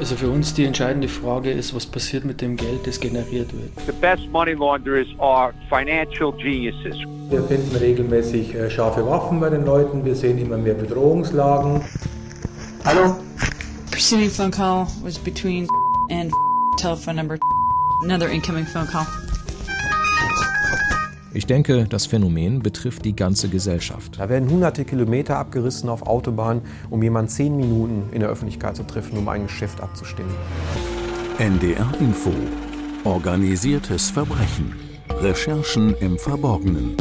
Also für uns die entscheidende Frage ist, was passiert mit dem Geld, das generiert wird. The best money launderers are financial geniuses. Wir finden regelmäßig äh, scharfe Waffen bei den Leuten. Wir sehen immer mehr Bedrohungslagen. Hallo? Preceding phone call was between and telephone number. Another incoming phone call. Ich denke, das Phänomen betrifft die ganze Gesellschaft. Da werden hunderte Kilometer abgerissen auf Autobahnen, um jemanden zehn Minuten in der Öffentlichkeit zu treffen, um ein Geschäft abzustimmen. NDR Info. Organisiertes Verbrechen. Recherchen im Verborgenen.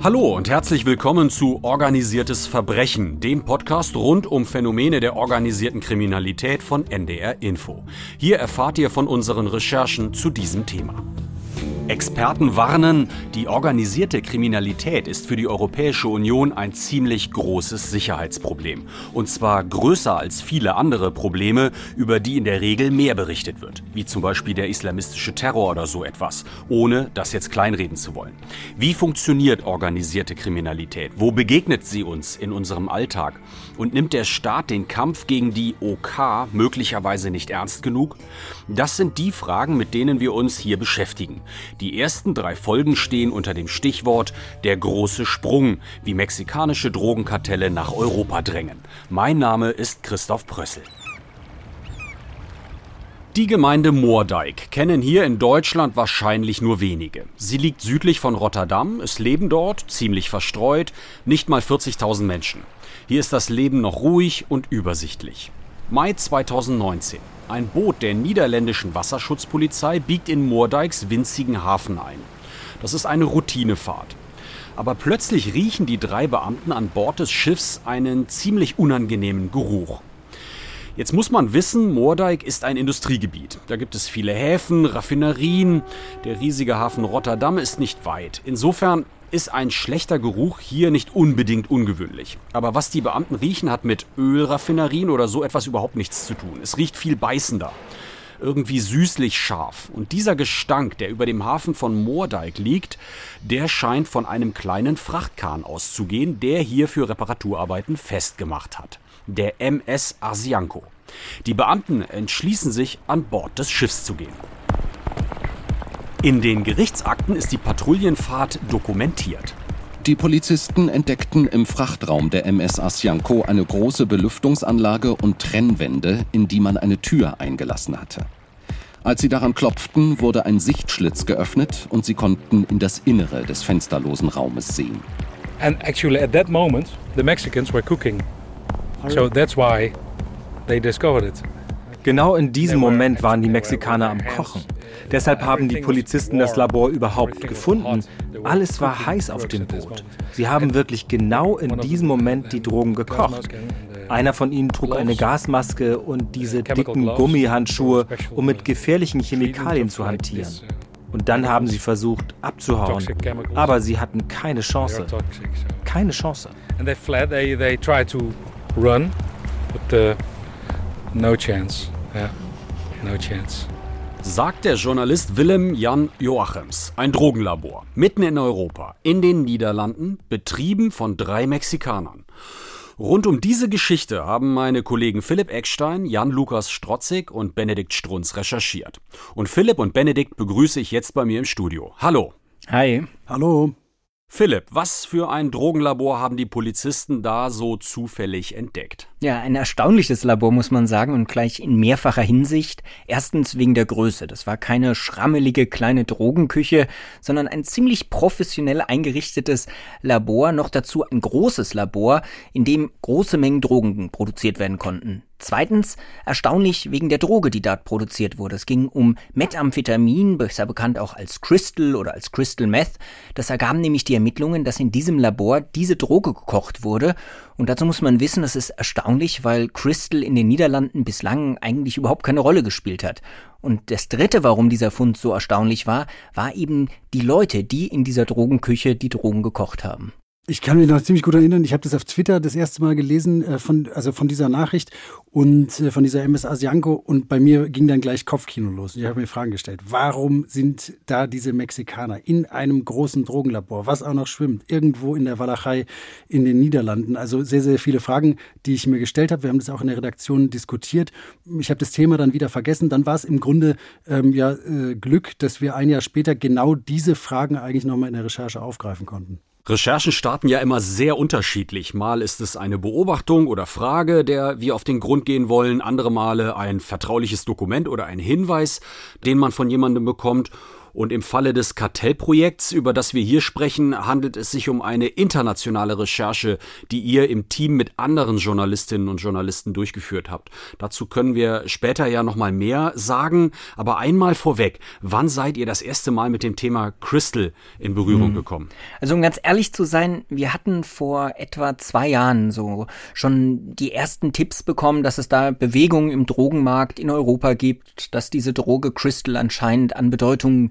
Hallo und herzlich willkommen zu Organisiertes Verbrechen, dem Podcast rund um Phänomene der organisierten Kriminalität von NDR Info. Hier erfahrt ihr von unseren Recherchen zu diesem Thema. Experten warnen, die organisierte Kriminalität ist für die Europäische Union ein ziemlich großes Sicherheitsproblem. Und zwar größer als viele andere Probleme, über die in der Regel mehr berichtet wird. Wie zum Beispiel der islamistische Terror oder so etwas, ohne das jetzt kleinreden zu wollen. Wie funktioniert organisierte Kriminalität? Wo begegnet sie uns in unserem Alltag? Und nimmt der Staat den Kampf gegen die OK möglicherweise nicht ernst genug? Das sind die Fragen, mit denen wir uns hier beschäftigen. Die ersten drei Folgen stehen unter dem Stichwort Der große Sprung, wie mexikanische Drogenkartelle nach Europa drängen. Mein Name ist Christoph Prössel. Die Gemeinde Moordijk kennen hier in Deutschland wahrscheinlich nur wenige. Sie liegt südlich von Rotterdam, es leben dort, ziemlich verstreut, nicht mal 40.000 Menschen. Hier ist das Leben noch ruhig und übersichtlich. Mai 2019. Ein Boot der niederländischen Wasserschutzpolizei biegt in Moordijks winzigen Hafen ein. Das ist eine Routinefahrt. Aber plötzlich riechen die drei Beamten an Bord des Schiffs einen ziemlich unangenehmen Geruch. Jetzt muss man wissen, Moordijk ist ein Industriegebiet. Da gibt es viele Häfen, Raffinerien. Der riesige Hafen Rotterdam ist nicht weit. Insofern ist ein schlechter Geruch hier nicht unbedingt ungewöhnlich. Aber was die Beamten riechen, hat mit Ölraffinerien oder so etwas überhaupt nichts zu tun. Es riecht viel beißender. Irgendwie süßlich scharf. Und dieser Gestank, der über dem Hafen von Moordijk liegt, der scheint von einem kleinen Frachtkahn auszugehen, der hier für Reparaturarbeiten festgemacht hat der MS Asianko. Die Beamten entschließen sich, an Bord des Schiffs zu gehen. In den Gerichtsakten ist die Patrouillenfahrt dokumentiert. Die Polizisten entdeckten im Frachtraum der MS Asianko eine große Belüftungsanlage und Trennwände, in die man eine Tür eingelassen hatte. Als sie daran klopften, wurde ein Sichtschlitz geöffnet und sie konnten in das Innere des fensterlosen Raumes sehen. And actually at that moment the Mexicans were cooking So that's why they discovered it. Genau in diesem Moment waren die Mexikaner am Kochen. Deshalb haben die Polizisten das Labor überhaupt gefunden. Alles war heiß auf dem Boot. Sie haben wirklich genau in diesem Moment die Drogen gekocht. Einer von ihnen trug eine Gasmaske und diese dicken Gummihandschuhe, um mit gefährlichen Chemikalien zu hantieren. Und dann haben sie versucht abzuhauen. Aber sie hatten keine Chance. Keine Chance. And they fled. They, they tried to run, but uh, no chance. Yeah, no chance. Sagt der Journalist Willem Jan Joachims. Ein Drogenlabor. Mitten in Europa. In den Niederlanden. Betrieben von drei Mexikanern. Rund um diese Geschichte haben meine Kollegen Philipp Eckstein, Jan-Lukas Strotzig und Benedikt Strunz recherchiert. Und Philipp und Benedikt begrüße ich jetzt bei mir im Studio. Hallo. Hi. Hallo. Philipp, was für ein Drogenlabor haben die Polizisten da so zufällig entdeckt? Ja, ein erstaunliches Labor, muss man sagen, und gleich in mehrfacher Hinsicht. Erstens wegen der Größe. Das war keine schrammelige kleine Drogenküche, sondern ein ziemlich professionell eingerichtetes Labor, noch dazu ein großes Labor, in dem große Mengen Drogen produziert werden konnten. Zweitens erstaunlich wegen der Droge, die dort produziert wurde. Es ging um Methamphetamin, besser bekannt auch als Crystal oder als Crystal Meth. Das ergaben nämlich die Ermittlungen, dass in diesem Labor diese Droge gekocht wurde. Und dazu muss man wissen, das ist erstaunlich, weil Crystal in den Niederlanden bislang eigentlich überhaupt keine Rolle gespielt hat. Und das dritte, warum dieser Fund so erstaunlich war, war eben die Leute, die in dieser Drogenküche die Drogen gekocht haben. Ich kann mich noch ziemlich gut erinnern, ich habe das auf Twitter das erste Mal gelesen, äh, von, also von dieser Nachricht und äh, von dieser MS Asianko und bei mir ging dann gleich Kopfkino los. Und ich habe mir Fragen gestellt. Warum sind da diese Mexikaner in einem großen Drogenlabor, was auch noch schwimmt, irgendwo in der Walachei in den Niederlanden? Also sehr, sehr viele Fragen, die ich mir gestellt habe. Wir haben das auch in der Redaktion diskutiert. Ich habe das Thema dann wieder vergessen. Dann war es im Grunde ähm, ja äh, Glück, dass wir ein Jahr später genau diese Fragen eigentlich nochmal in der Recherche aufgreifen konnten. Recherchen starten ja immer sehr unterschiedlich. Mal ist es eine Beobachtung oder Frage, der wir auf den Grund gehen wollen, andere Male ein vertrauliches Dokument oder ein Hinweis, den man von jemandem bekommt. Und im Falle des Kartellprojekts, über das wir hier sprechen, handelt es sich um eine internationale Recherche, die ihr im Team mit anderen Journalistinnen und Journalisten durchgeführt habt. Dazu können wir später ja noch mal mehr sagen, aber einmal vorweg, wann seid ihr das erste Mal mit dem Thema Crystal in Berührung mhm. gekommen? Also um ganz ehrlich zu sein, wir hatten vor etwa zwei Jahren so schon die ersten Tipps bekommen, dass es da Bewegungen im Drogenmarkt in Europa gibt, dass diese Droge Crystal anscheinend an Bedeutung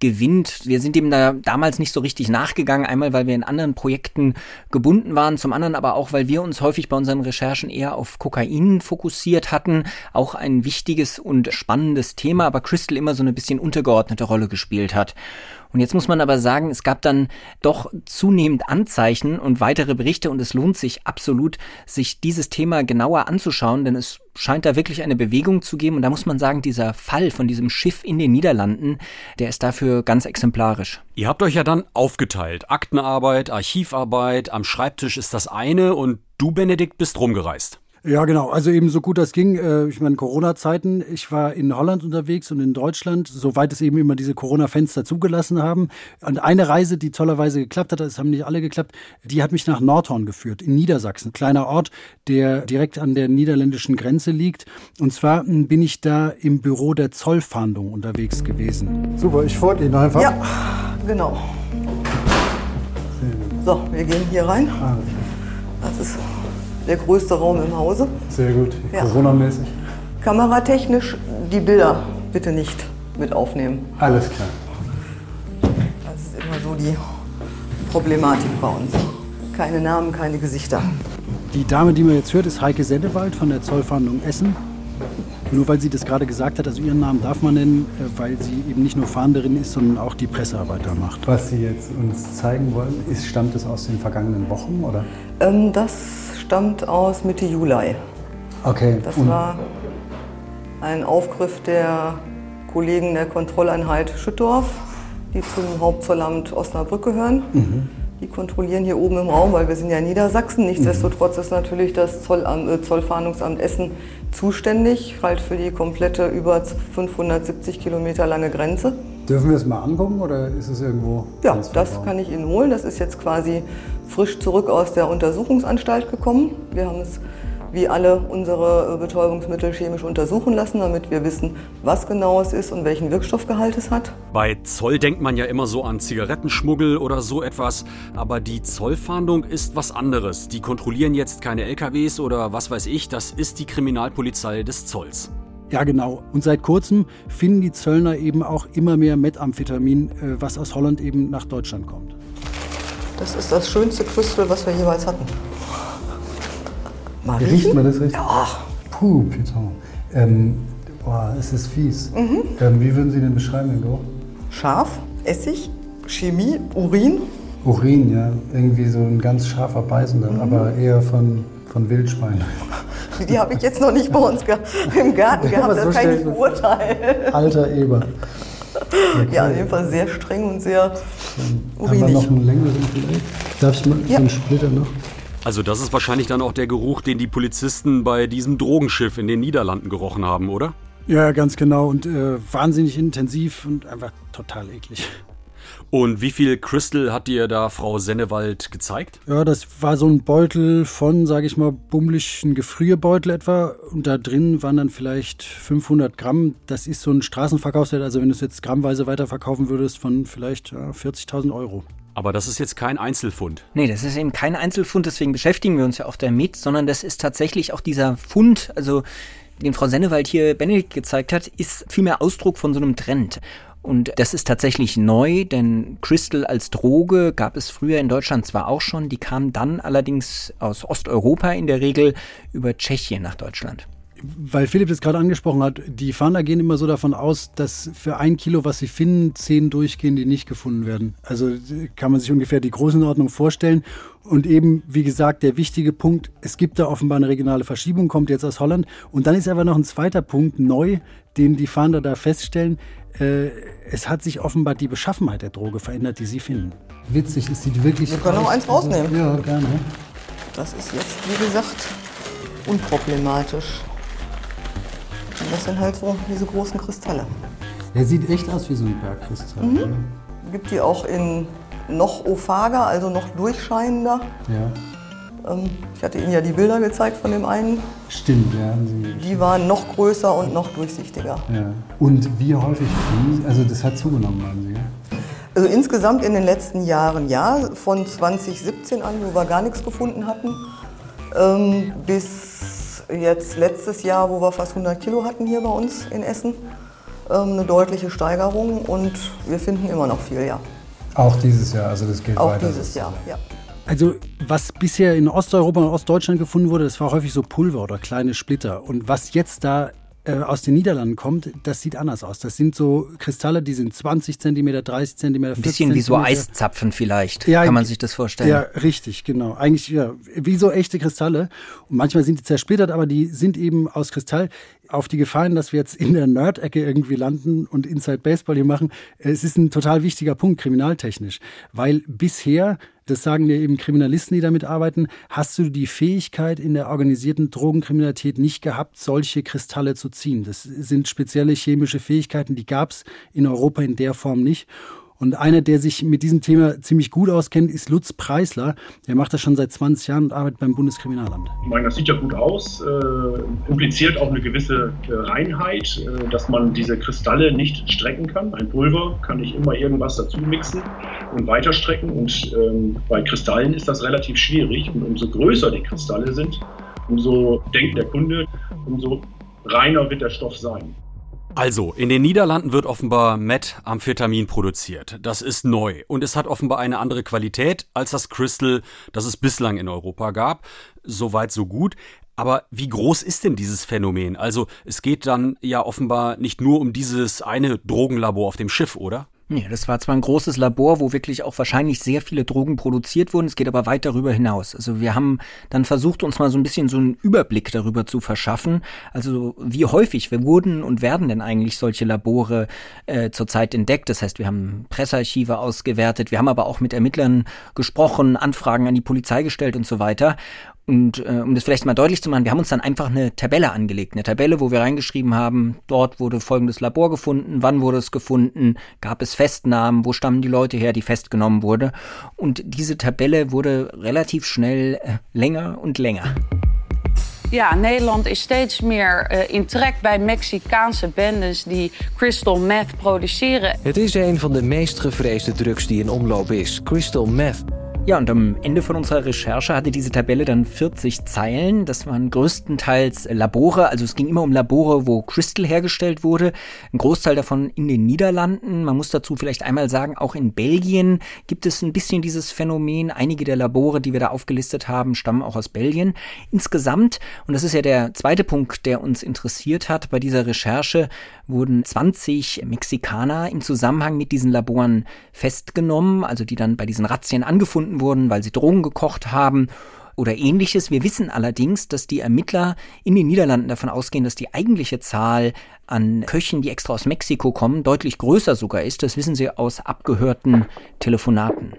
gewinnt. Wir sind dem da damals nicht so richtig nachgegangen, einmal weil wir in anderen Projekten gebunden waren, zum anderen aber auch, weil wir uns häufig bei unseren Recherchen eher auf Kokain fokussiert hatten, auch ein wichtiges und spannendes Thema, aber Crystal immer so eine bisschen untergeordnete Rolle gespielt hat. Und jetzt muss man aber sagen, es gab dann doch zunehmend Anzeichen und weitere Berichte und es lohnt sich absolut, sich dieses Thema genauer anzuschauen, denn es scheint da wirklich eine Bewegung zu geben. Und da muss man sagen, dieser Fall von diesem Schiff in den Niederlanden, der ist dafür ganz exemplarisch. Ihr habt euch ja dann aufgeteilt. Aktenarbeit, Archivarbeit, am Schreibtisch ist das eine und du, Benedikt, bist rumgereist. Ja, genau. Also eben so gut das ging. Äh, ich meine, Corona-Zeiten. Ich war in Holland unterwegs und in Deutschland, soweit es eben immer diese Corona-Fenster zugelassen haben. Und eine Reise, die tollerweise geklappt hat, es haben nicht alle geklappt, die hat mich nach Nordhorn geführt, in Niedersachsen. Kleiner Ort, der direkt an der niederländischen Grenze liegt. Und zwar hm, bin ich da im Büro der Zollfahndung unterwegs gewesen. Super, ich folge Ihnen einfach. Ja, genau. So, wir gehen hier rein. Ah, das ist der größte Raum im Hause. Sehr gut, ja. Corona-mäßig. Kameratechnisch die Bilder bitte nicht mit aufnehmen. Alles klar. Das ist immer so die Problematik bei uns. Keine Namen, keine Gesichter. Die Dame, die man jetzt hört, ist Heike Sendewald von der Zollfahndung Essen. Nur weil sie das gerade gesagt hat, also ihren Namen darf man nennen, äh, weil sie eben nicht nur Fahnderin ist, sondern auch die Pressearbeit da macht. Was Sie jetzt uns zeigen wollen, ist, stammt es aus den vergangenen Wochen, oder? Ähm, das stammt aus Mitte Juli. Okay. Das Und war ein Aufgriff der Kollegen der Kontrolleinheit Schüttorf, die zum Hauptzollamt Osnabrück gehören. Mhm. Die kontrollieren hier oben im Raum, weil wir sind ja in Niedersachsen. Nichtsdestotrotz ist natürlich das Zollamt, äh, Zollfahndungsamt Essen zuständig, halt für die komplette über 570 Kilometer lange Grenze. Dürfen wir es mal angucken oder ist es irgendwo? Ja, das kann ich Ihnen holen. Das ist jetzt quasi frisch zurück aus der Untersuchungsanstalt gekommen. Wir haben es wie alle unsere Betäubungsmittel chemisch untersuchen lassen, damit wir wissen, was genau es ist und welchen Wirkstoffgehalt es hat. Bei Zoll denkt man ja immer so an Zigarettenschmuggel oder so etwas, aber die Zollfahndung ist was anderes. Die kontrollieren jetzt keine LKWs oder was weiß ich, das ist die Kriminalpolizei des Zolls. Ja, genau. Und seit kurzem finden die Zöllner eben auch immer mehr Methamphetamin, äh, was aus Holland eben nach Deutschland kommt. Das ist das schönste Crystal, was wir jeweils hatten. Mal Riecht man das richtig? Ja. Puh, Python. Ähm, boah, es ist fies. Mhm. Ähm, wie würden Sie den beschreiben, Herr Go? Scharf, Essig, Chemie, Urin. Urin, ja. Irgendwie so ein ganz scharfer Beißender, mhm. aber eher von, von Wildschwein. Die habe ich jetzt noch nicht bei uns im Garten gehabt, das kann ich nicht beurteilen. Alter Eber. Okay. Ja, auf jeden Fall sehr streng und sehr urinig. Aber noch einen längeren vielleicht? Darf ich mal ja. so einen Splitter noch? Also das ist wahrscheinlich dann auch der Geruch, den die Polizisten bei diesem Drogenschiff in den Niederlanden gerochen haben, oder? Ja, ganz genau. Und äh, wahnsinnig intensiv und einfach total eklig. Und wie viel Crystal hat dir da Frau Sennewald gezeigt? Ja, das war so ein Beutel von, sage ich mal, bummelig, ein Gefrierbeutel etwa. Und da drin waren dann vielleicht 500 Gramm. Das ist so ein Straßenverkaufswert. Also wenn du es jetzt grammweise weiterverkaufen würdest, von vielleicht ja, 40.000 Euro. Aber das ist jetzt kein Einzelfund. Nee, das ist eben kein Einzelfund, deswegen beschäftigen wir uns ja auch damit, sondern das ist tatsächlich auch dieser Fund, also den Frau Sennewald hier Benedikt gezeigt hat, ist vielmehr Ausdruck von so einem Trend. Und das ist tatsächlich neu, denn Crystal als Droge gab es früher in Deutschland zwar auch schon, die kam dann allerdings aus Osteuropa in der Regel über Tschechien nach Deutschland weil Philipp das gerade angesprochen hat, die Fahnder gehen immer so davon aus, dass für ein Kilo, was sie finden, zehn durchgehen, die nicht gefunden werden. Also kann man sich ungefähr die Größenordnung vorstellen. Und eben, wie gesagt, der wichtige Punkt, es gibt da offenbar eine regionale Verschiebung, kommt jetzt aus Holland. Und dann ist aber noch ein zweiter Punkt neu, den die Fahnder da feststellen. Äh, es hat sich offenbar die Beschaffenheit der Droge verändert, die sie finden. Witzig, es sieht wirklich. Wir können noch eins rausnehmen. Ja, gerne. Das ist jetzt, wie gesagt, unproblematisch. Und das sind halt so diese großen Kristalle. Der sieht echt aus wie so ein Bergkristall. Mhm. Gibt die auch in noch ophager, also noch durchscheinender. Ja. Ähm, ich hatte Ihnen ja die Bilder gezeigt von dem einen. Stimmt, ja. Sie Die waren noch größer und noch durchsichtiger. ja. Und wie häufig? Also das hat zugenommen, meinen Sie, ja? Also insgesamt in den letzten Jahren ja, von 2017 an, wo wir gar nichts gefunden hatten, ähm, bis jetzt letztes Jahr, wo wir fast 100 Kilo hatten hier bei uns in Essen, ähm, eine deutliche Steigerung und wir finden immer noch viel, ja. Auch dieses Jahr, also das geht Auch weiter. dieses Jahr, ja. Also was bisher in Osteuropa und Ostdeutschland gefunden wurde, das war häufig so Pulver oder kleine Splitter. Und was jetzt da äh, aus den Niederlanden kommt, das sieht anders aus. Das sind so Kristalle, die sind 20 Zentimeter, 30 Zentimeter, Ein bisschen wie so Eiszapfen vielleicht, kann man sich das vorstellen. Ja, richtig, genau. Eigentlich ja, wie so echte Kristalle. Und manchmal sind die zersplittert, aber die sind eben aus Kristall. Auf die Gefallen, dass wir jetzt in der Nerd-Ecke irgendwie landen und Inside Baseball hier machen. Es ist ein total wichtiger Punkt, kriminaltechnisch. Weil bisher, das sagen dir eben Kriminalisten, die damit arbeiten, hast du die Fähigkeit in der organisierten Drogenkriminalität nicht gehabt, solche Kristalle zu ziehen. Das sind spezielle chemische Fähigkeiten, die gab es in Europa in der Form nicht. Und einer, der sich mit diesem Thema ziemlich gut auskennt, ist Lutz Preisler. Der macht das schon seit 20 Jahren und arbeitet beim Bundeskriminalamt. Ich meine, das sieht ja gut aus, äh, impliziert auch eine gewisse Reinheit, äh, dass man diese Kristalle nicht strecken kann. Ein Pulver kann ich immer irgendwas dazu mixen und weiterstrecken. Und ähm, bei Kristallen ist das relativ schwierig. Und umso größer die Kristalle sind, umso denkt der Kunde, umso reiner wird der Stoff sein. Also, in den Niederlanden wird offenbar Methamphetamin produziert. Das ist neu und es hat offenbar eine andere Qualität als das Crystal, das es bislang in Europa gab. Soweit so gut. Aber wie groß ist denn dieses Phänomen? Also, es geht dann ja offenbar nicht nur um dieses eine Drogenlabor auf dem Schiff, oder? Ja, das war zwar ein großes Labor, wo wirklich auch wahrscheinlich sehr viele Drogen produziert wurden, es geht aber weit darüber hinaus. Also wir haben dann versucht, uns mal so ein bisschen so einen Überblick darüber zu verschaffen. Also wie häufig wir wurden und werden denn eigentlich solche Labore äh, zurzeit entdeckt? Das heißt, wir haben Pressearchive ausgewertet, wir haben aber auch mit Ermittlern gesprochen, Anfragen an die Polizei gestellt und so weiter. Und äh, um das vielleicht mal deutlich zu machen, wir haben uns dann einfach eine Tabelle angelegt. Eine Tabelle, wo wir reingeschrieben haben, dort wurde folgendes Labor gefunden, wann wurde es gefunden, gab es Festnahmen, wo stammen die Leute her, die festgenommen wurde. Und diese Tabelle wurde relativ schnell äh, länger und länger. Ja, Nederland is steeds meer uh, in trek bij Mexicaanse bendes die crystal meth produceren. Het is een van de meest gevreesde drugs die in omloop is, crystal meth. Ja, und am Ende von unserer Recherche hatte diese Tabelle dann 40 Zeilen. Das waren größtenteils Labore, also es ging immer um Labore, wo Crystal hergestellt wurde. Ein Großteil davon in den Niederlanden. Man muss dazu vielleicht einmal sagen, auch in Belgien gibt es ein bisschen dieses Phänomen. Einige der Labore, die wir da aufgelistet haben, stammen auch aus Belgien. Insgesamt, und das ist ja der zweite Punkt, der uns interessiert hat bei dieser Recherche, wurden 20 Mexikaner im Zusammenhang mit diesen Laboren festgenommen, also die dann bei diesen Razzien angefunden wurden, weil sie Drogen gekocht haben oder ähnliches. Wir wissen allerdings, dass die Ermittler in den Niederlanden davon ausgehen, dass die eigentliche Zahl an Köchen, die extra aus Mexiko kommen, deutlich größer sogar ist. Das wissen sie aus abgehörten Telefonaten.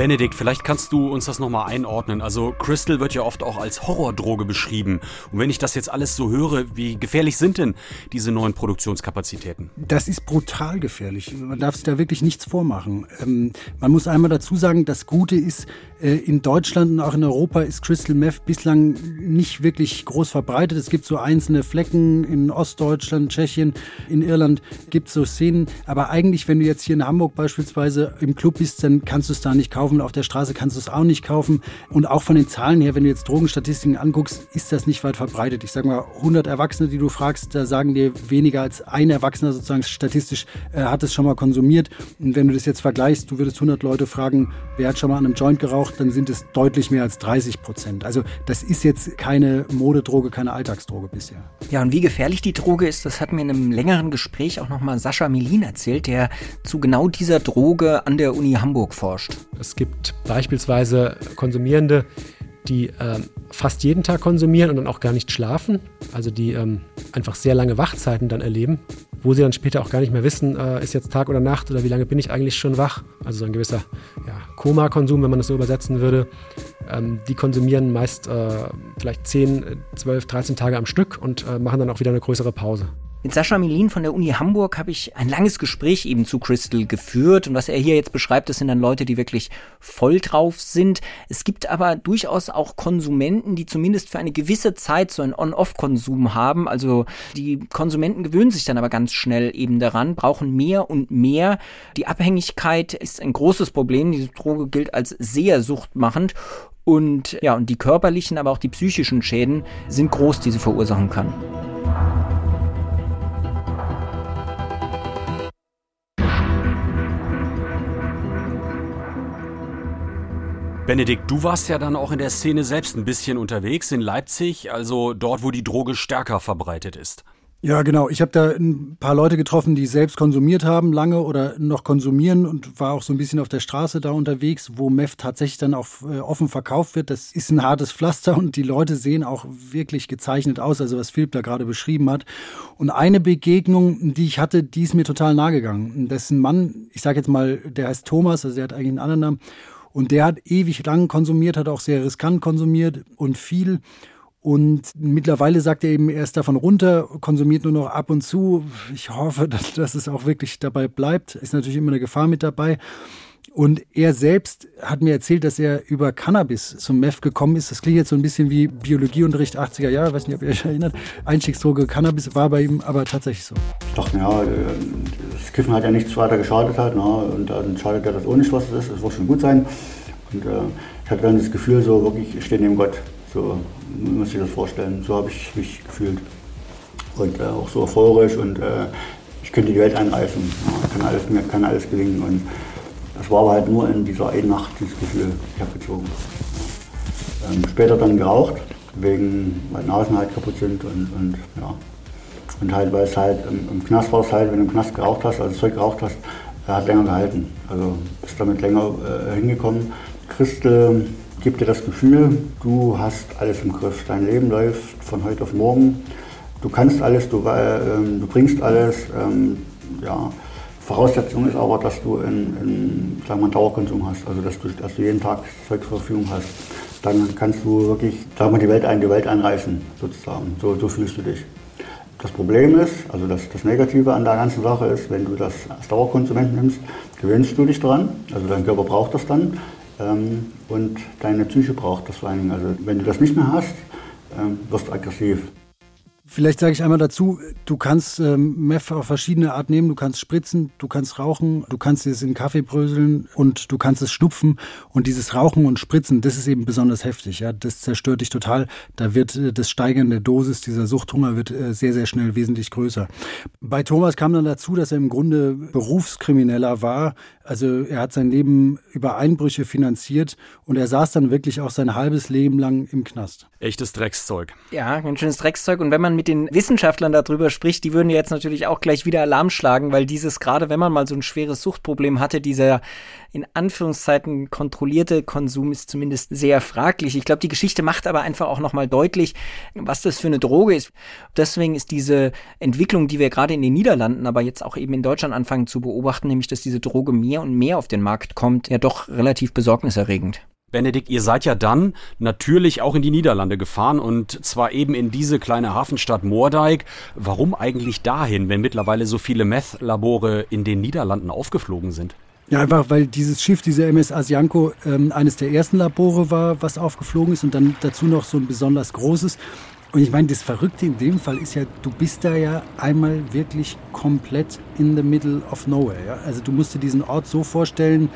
Benedikt, vielleicht kannst du uns das nochmal einordnen. Also Crystal wird ja oft auch als Horrordroge beschrieben. Und wenn ich das jetzt alles so höre, wie gefährlich sind denn diese neuen Produktionskapazitäten? Das ist brutal gefährlich. Man darf sich da wirklich nichts vormachen. Ähm, man muss einmal dazu sagen, das Gute ist, in Deutschland und auch in Europa ist Crystal Meth bislang nicht wirklich groß verbreitet. Es gibt so einzelne Flecken in Ostdeutschland, Tschechien, in Irland gibt es so Szenen. Aber eigentlich, wenn du jetzt hier in Hamburg beispielsweise im Club bist, dann kannst du es da nicht kaufen. Auf der Straße kannst du es auch nicht kaufen. Und auch von den Zahlen her, wenn du jetzt Drogenstatistiken anguckst, ist das nicht weit verbreitet. Ich sage mal, 100 Erwachsene, die du fragst, da sagen dir weniger als ein Erwachsener sozusagen statistisch äh, hat es schon mal konsumiert. Und wenn du das jetzt vergleichst, du würdest 100 Leute fragen, wer hat schon mal an einem Joint geraucht, dann sind es deutlich mehr als 30 Prozent. Also das ist jetzt keine Modedroge, keine Alltagsdroge bisher. Ja, und wie gefährlich die Droge ist, das hat mir in einem längeren Gespräch auch nochmal Sascha Melin erzählt, der zu genau dieser Droge an der Uni Hamburg forscht. Es gibt beispielsweise Konsumierende, die äh, fast jeden Tag konsumieren und dann auch gar nicht schlafen, also die ähm, einfach sehr lange Wachzeiten dann erleben, wo sie dann später auch gar nicht mehr wissen, äh, ist jetzt Tag oder Nacht oder wie lange bin ich eigentlich schon wach. Also so ein gewisser ja, Koma-Konsum, wenn man das so übersetzen würde. Ähm, die konsumieren meist äh, vielleicht 10, 12, 13 Tage am Stück und äh, machen dann auch wieder eine größere Pause. Mit Sascha Milin von der Uni Hamburg habe ich ein langes Gespräch eben zu Crystal geführt. Und was er hier jetzt beschreibt, das sind dann Leute, die wirklich voll drauf sind. Es gibt aber durchaus auch Konsumenten, die zumindest für eine gewisse Zeit so einen On-Off-Konsum haben. Also die Konsumenten gewöhnen sich dann aber ganz schnell eben daran, brauchen mehr und mehr. Die Abhängigkeit ist ein großes Problem. Diese Droge gilt als sehr suchtmachend. Und ja, und die körperlichen, aber auch die psychischen Schäden sind groß, die sie verursachen kann. Benedikt, du warst ja dann auch in der Szene selbst ein bisschen unterwegs in Leipzig, also dort, wo die Droge stärker verbreitet ist. Ja, genau. Ich habe da ein paar Leute getroffen, die selbst konsumiert haben, lange oder noch konsumieren und war auch so ein bisschen auf der Straße da unterwegs, wo Meth tatsächlich dann auch äh, offen verkauft wird. Das ist ein hartes Pflaster und die Leute sehen auch wirklich gezeichnet aus, also was Philipp da gerade beschrieben hat. Und eine Begegnung, die ich hatte, die ist mir total nahe gegangen. Das ist Mann, ich sage jetzt mal, der heißt Thomas, also der hat eigentlich einen anderen Namen und der hat ewig lang konsumiert, hat auch sehr riskant konsumiert und viel. Und mittlerweile sagt er eben, er ist davon runter, konsumiert nur noch ab und zu. Ich hoffe, dass, dass es auch wirklich dabei bleibt. Ist natürlich immer eine Gefahr mit dabei. Und er selbst hat mir erzählt, dass er über Cannabis zum Meth gekommen ist. Das klingt jetzt so ein bisschen wie Biologieunterricht 80er Jahre, weiß nicht, ob ihr euch erinnert. Einstiegsdroge Cannabis war bei ihm aber tatsächlich so. Ich dachte, ja, das Kiffen hat ja nichts weiter geschadet halt, ne? und dann schadet ja das auch nicht, es ist. Das wird schon gut sein. Und äh, ich hatte dann das Gefühl, so wirklich, ich stehe neben Gott. So muss ich das vorstellen. So habe ich mich gefühlt. Und äh, auch so euphorisch und äh, ich könnte die Welt einreißen. Ja, kann alles, mir kann alles gelingen. Und das war aber halt nur in dieser einen Nacht dieses Gefühl, ich habe gezogen. Ähm, später dann geraucht, wegen weil Nasen halt kaputt sind und, und ja. Und halt, weil es halt im, im Knast war es halt, wenn du im Knast geraucht hast, also Zeug geraucht hast, er hat länger gehalten. Also bist damit länger äh, hingekommen. Christel gibt dir das Gefühl, du hast alles im Griff. Dein Leben läuft von heute auf morgen. Du kannst alles, du, äh, du bringst alles. Ähm, ja, Voraussetzung ist aber, dass du einen, wir, Dauerkonsum hast, also dass du, dass du jeden Tag Zeug zur Verfügung hast. Dann kannst du wirklich, sagen wir, die Welt, ein, die Welt einreißen, sozusagen. So, so fühlst du dich. Das Problem ist, also das, das Negative an der ganzen Sache ist, wenn du das als Dauerkonsument nimmst, gewöhnst du dich dran, also dein Körper braucht das dann ähm, und deine Psyche braucht das vor allen Dingen. Also wenn du das nicht mehr hast, ähm, wirst du aggressiv. Vielleicht sage ich einmal dazu, du kannst ähm, Meth auf verschiedene Art nehmen. Du kannst spritzen, du kannst rauchen, du kannst es in Kaffee bröseln und du kannst es schnupfen. Und dieses Rauchen und Spritzen, das ist eben besonders heftig. Ja, das zerstört dich total. Da wird äh, das Steigern der Dosis, dieser Suchthunger wird äh, sehr, sehr schnell wesentlich größer. Bei Thomas kam dann dazu, dass er im Grunde Berufskrimineller war. Also er hat sein Leben über Einbrüche finanziert und er saß dann wirklich auch sein halbes Leben lang im Knast. Echtes Dreckszeug. Ja, ein schönes Dreckszeug. Und wenn man mit den Wissenschaftlern darüber spricht, die würden jetzt natürlich auch gleich wieder Alarm schlagen, weil dieses, gerade wenn man mal so ein schweres Suchtproblem hatte, dieser in Anführungszeiten kontrollierte Konsum ist zumindest sehr fraglich. Ich glaube, die Geschichte macht aber einfach auch nochmal deutlich, was das für eine Droge ist. Deswegen ist diese Entwicklung, die wir gerade in den Niederlanden, aber jetzt auch eben in Deutschland anfangen zu beobachten, nämlich dass diese Droge mehr und mehr auf den Markt kommt, ja doch relativ besorgniserregend. Benedikt, ihr seid ja dann natürlich auch in die Niederlande gefahren und zwar eben in diese kleine Hafenstadt Moordijk. Warum eigentlich dahin, wenn mittlerweile so viele Meth-Labore in den Niederlanden aufgeflogen sind? Ja, einfach weil dieses Schiff, diese MS Asianko, ähm, eines der ersten Labore war, was aufgeflogen ist und dann dazu noch so ein besonders großes. Und ich meine, das Verrückte in dem Fall ist ja, du bist da ja einmal wirklich komplett in the middle of nowhere. Ja? Also du musst dir diesen Ort so vorstellen,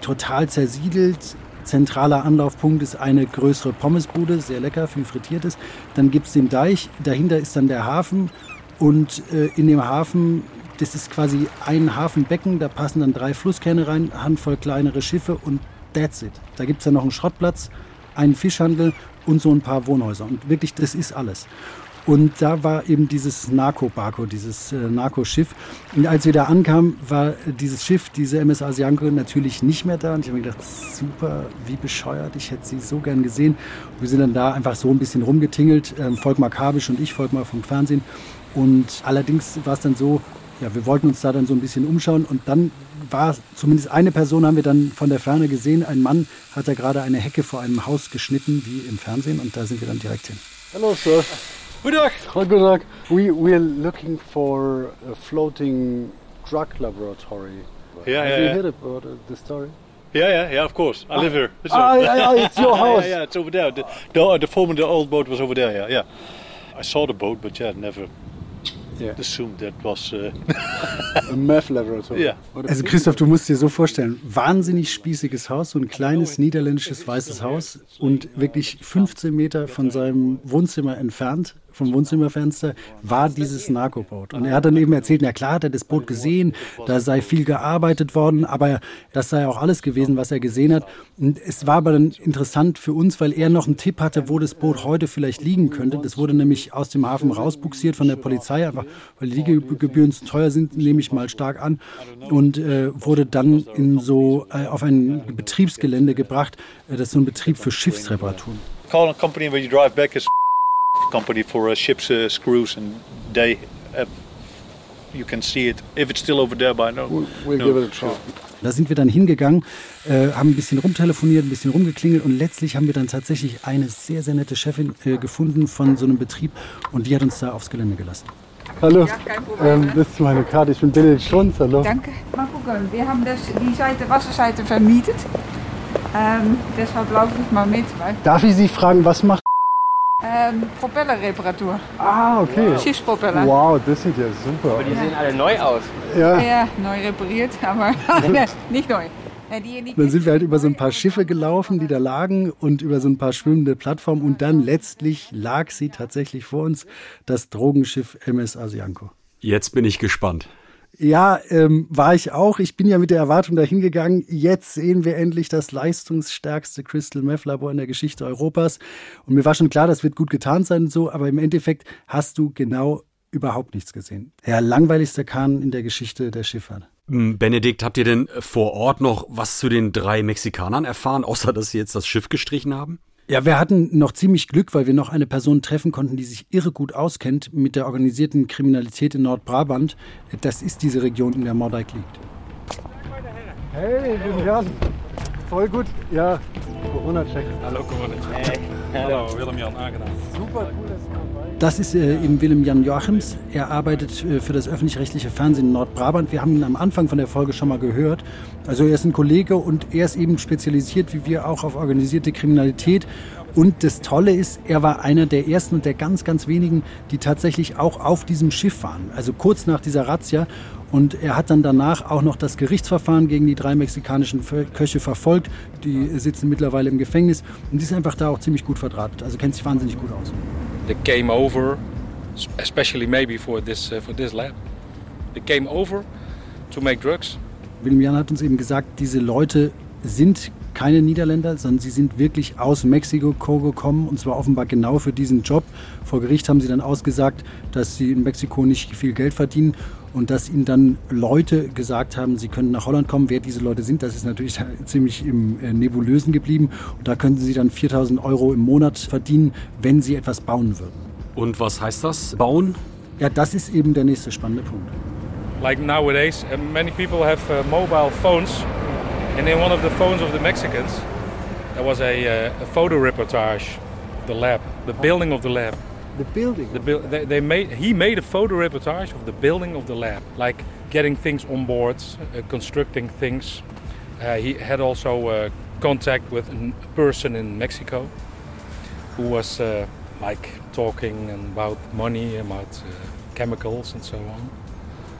total zersiedelt. Zentraler Anlaufpunkt ist eine größere Pommesbude, sehr lecker, viel frittiertes. Dann gibt es den Deich, dahinter ist dann der Hafen und äh, in dem Hafen das ist quasi ein Hafenbecken, da passen dann drei Flusskerne rein, Handvoll kleinere Schiffe und that's it. Da gibt es dann noch einen Schrottplatz, einen Fischhandel und so ein paar Wohnhäuser. Und wirklich, das ist alles. Und da war eben dieses Narco-Barco, dieses äh, Narco-Schiff. Und als wir da ankamen, war dieses Schiff, diese MS Asianko, natürlich nicht mehr da. Und ich habe mir gedacht, super, wie bescheuert, ich hätte sie so gern gesehen. Und wir sind dann da einfach so ein bisschen rumgetingelt, ähm, Volkmar Kabisch und ich, Volkmar vom Fernsehen. Und allerdings war es dann so, ja, wir wollten uns da dann so ein bisschen umschauen und dann war zumindest eine Person haben wir dann von der Ferne gesehen. Ein Mann hat da gerade eine Hecke vor einem Haus geschnitten, wie im Fernsehen, und da sind wir dann direkt hin. Hello, sir. Good luck. Oh, good luck. We we are looking for a floating drug laboratory. Yeah, Have yeah, you yeah. heard about uh, the story? Yeah, yeah, yeah. Of course, I live here. So- Ah, yeah, yeah, it's your house. yeah, yeah, it's over there. The, the, the former the old boat was over there. Yeah, yeah. I saw the boat, but yeah, never assumed that was. Uh, A meth laboratory. Yeah. Also Christoph, du musst dir so vorstellen, wahnsinnig spießiges Haus, so ein kleines niederländisches weißes Haus und wirklich 15 Meter von seinem Wohnzimmer entfernt, vom Wohnzimmerfenster, war dieses Narkoboot. Und er hat dann eben erzählt, na klar hat er das Boot gesehen, da sei viel gearbeitet worden, aber das sei auch alles gewesen, was er gesehen hat. Und es war aber dann interessant für uns, weil er noch einen Tipp hatte, wo das Boot heute vielleicht liegen könnte. Das wurde nämlich aus dem Hafen rausbuxiert von der Polizei, einfach weil die Liegegebühren zu teuer sind, nehme ich mal stark an. Und äh, wurde dann in so äh, auf ein Betriebsgelände gebracht. Äh, das ist so ein Betrieb für Schiffsreparaturen. call a company where you drive back is company for uh, ships uh, screws, and they have. You can see it if it's still over there by now. We'll no, give it a try. Da sind wir dann hingegangen, äh, haben ein bisschen rumtelefoniert, ein bisschen rumgeklingelt und letztlich haben wir dann tatsächlich eine sehr, sehr nette Chefin äh, gefunden von so einem Betrieb und die hat uns da aufs Gelände gelassen. Hallo, Ja, kein Problem, ähm, das ist meine Karte. Ich bin Bill Schunz. Hallo. Danke. Mal gucken. Wir haben das, die Seite, Wasserseite vermietet. Ähm, deshalb laufe ich mal mit. Weil, Darf ich Sie fragen, was macht? Ähm, Propellerreparatur. Ah, okay. Schiffspropeller. Wow, das sieht ja super Aber die sehen alle neu aus. Ja. Ja, neu repariert, aber nicht neu. Dann sind wir halt über so ein paar Schiffe gelaufen, die da lagen und über so ein paar schwimmende Plattformen und dann letztlich lag sie tatsächlich vor uns, das Drogenschiff MS Asianko. Jetzt bin ich gespannt. Ja, ähm, war ich auch. Ich bin ja mit der Erwartung dahin gegangen. Jetzt sehen wir endlich das leistungsstärkste Crystal Meth Labor in der Geschichte Europas. Und mir war schon klar, das wird gut getan sein und so. Aber im Endeffekt hast du genau überhaupt nichts gesehen. Der langweiligste Kahn in der Geschichte der Schifffahrt. Hm, Benedikt, habt ihr denn vor Ort noch was zu den drei Mexikanern erfahren, außer dass sie jetzt das Schiff gestrichen haben? Ja, wir hatten noch ziemlich Glück, weil wir noch eine Person treffen konnten, die sich irre gut auskennt mit der organisierten Kriminalität in Nordbrabant. Das ist diese Region, in der Mordijk liegt. Hey, guten Tag. Voll gut. Ja, Corona-Check. Hallo Corona-Check. Hallo, Willem-Jan, aangenaam. Super cool, dass du dabei Das ist äh, eben Willem Jan Joachims. Er arbeitet äh, für das öffentlich-rechtliche Fernsehen in Nordbrabant. Wir haben ihn am Anfang von der Folge schon mal gehört. Also er ist ein Kollege und er ist eben spezialisiert, wie wir auch, auf organisierte Kriminalität. Und das Tolle ist, er war einer der ersten und der ganz, ganz wenigen, die tatsächlich auch auf diesem Schiff waren. Also kurz nach dieser Razzia. Und er hat dann danach auch noch das Gerichtsverfahren gegen die drei mexikanischen Köche verfolgt. Die sitzen mittlerweile im Gefängnis und die ist einfach da auch ziemlich gut verdrahtet. Also kennt sich wahnsinnig gut aus. They came over, especially maybe for this, uh, for this lab. They came over to make drugs. William Jan hat uns eben gesagt, diese Leute sind keine Niederländer, sondern sie sind wirklich aus Mexiko gekommen und zwar offenbar genau für diesen Job. Vor Gericht haben sie dann ausgesagt, dass sie in Mexiko nicht viel Geld verdienen und dass ihnen dann Leute gesagt haben, sie können nach Holland kommen. Wer diese Leute sind, das ist natürlich ziemlich im äh, Nebulösen geblieben und da könnten sie dann 4000 Euro im Monat verdienen, wenn sie etwas bauen würden. Und was heißt das? Bauen? Ja, das ist eben der nächste spannende Punkt. Like nowadays, uh, many people have uh, mobile phones, and in one of the phones of the Mexicans, there was a, uh, a photo reportage of the lab, the building of the lab. The building. The buil- they, they made he made a photo reportage of the building of the lab, like getting things on board, uh, constructing things. Uh, he had also uh, contact with a person in Mexico who was uh, like talking about money, about uh, chemicals, and so on.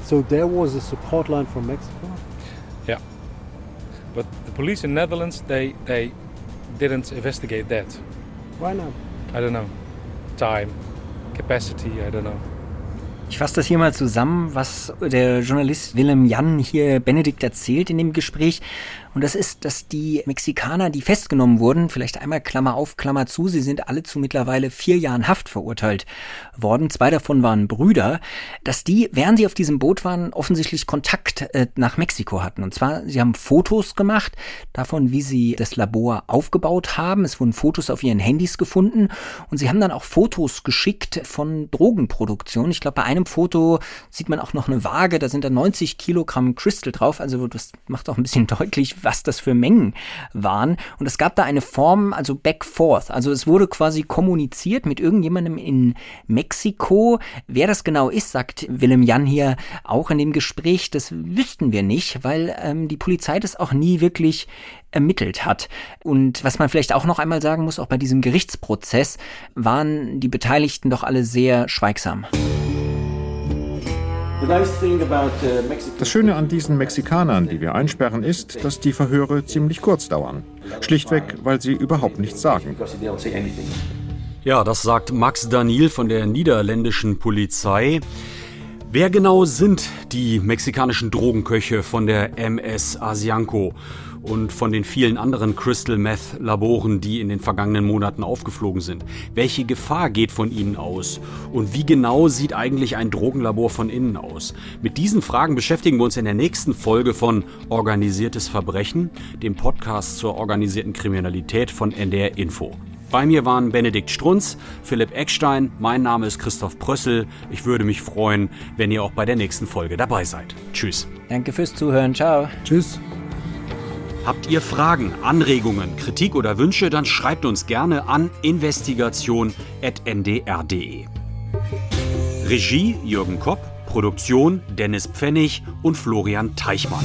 So there was a support line from Mexico? Yeah. But the police in Netherlands, they, they didn't investigate that. Why not? I don't know. Time, capacity, I don't know. Ich fasse das hier mal zusammen, was der Journalist Willem Jan hier Benedikt erzählt in dem Gespräch. Und das ist, dass die Mexikaner, die festgenommen wurden, vielleicht einmal Klammer auf, Klammer zu, sie sind alle zu mittlerweile vier Jahren Haft verurteilt worden. Zwei davon waren Brüder, dass die, während sie auf diesem Boot waren, offensichtlich Kontakt äh, nach Mexiko hatten. Und zwar, sie haben Fotos gemacht davon, wie sie das Labor aufgebaut haben. Es wurden Fotos auf ihren Handys gefunden. Und sie haben dann auch Fotos geschickt von Drogenproduktion. Ich glaube, bei einem Foto sieht man auch noch eine Waage, da sind da 90 Kilogramm Crystal drauf. Also das macht auch ein bisschen deutlich, was das für Mengen waren. Und es gab da eine Form, also back forth. Also es wurde quasi kommuniziert mit irgendjemandem in Mexiko. Wer das genau ist, sagt Willem Jan hier auch in dem Gespräch, das wüssten wir nicht, weil ähm, die Polizei das auch nie wirklich ermittelt hat. Und was man vielleicht auch noch einmal sagen muss, auch bei diesem Gerichtsprozess waren die Beteiligten doch alle sehr schweigsam. Das Schöne an diesen Mexikanern, die wir einsperren, ist, dass die Verhöre ziemlich kurz dauern. Schlichtweg, weil sie überhaupt nichts sagen. Ja, das sagt Max Daniel von der niederländischen Polizei. Wer genau sind die mexikanischen Drogenköche von der MS Asianco? und von den vielen anderen Crystal Meth Laboren, die in den vergangenen Monaten aufgeflogen sind. Welche Gefahr geht von ihnen aus? Und wie genau sieht eigentlich ein Drogenlabor von innen aus? Mit diesen Fragen beschäftigen wir uns in der nächsten Folge von Organisiertes Verbrechen, dem Podcast zur organisierten Kriminalität von NDR Info. Bei mir waren Benedikt Strunz, Philipp Eckstein, mein Name ist Christoph Prössel. Ich würde mich freuen, wenn ihr auch bei der nächsten Folge dabei seid. Tschüss. Danke fürs Zuhören. Ciao. Tschüss. Habt ihr Fragen, Anregungen, Kritik oder Wünsche, dann schreibt uns gerne an investigation.ndr.de. Regie Jürgen Kopp, Produktion Dennis Pfennig und Florian Teichmann.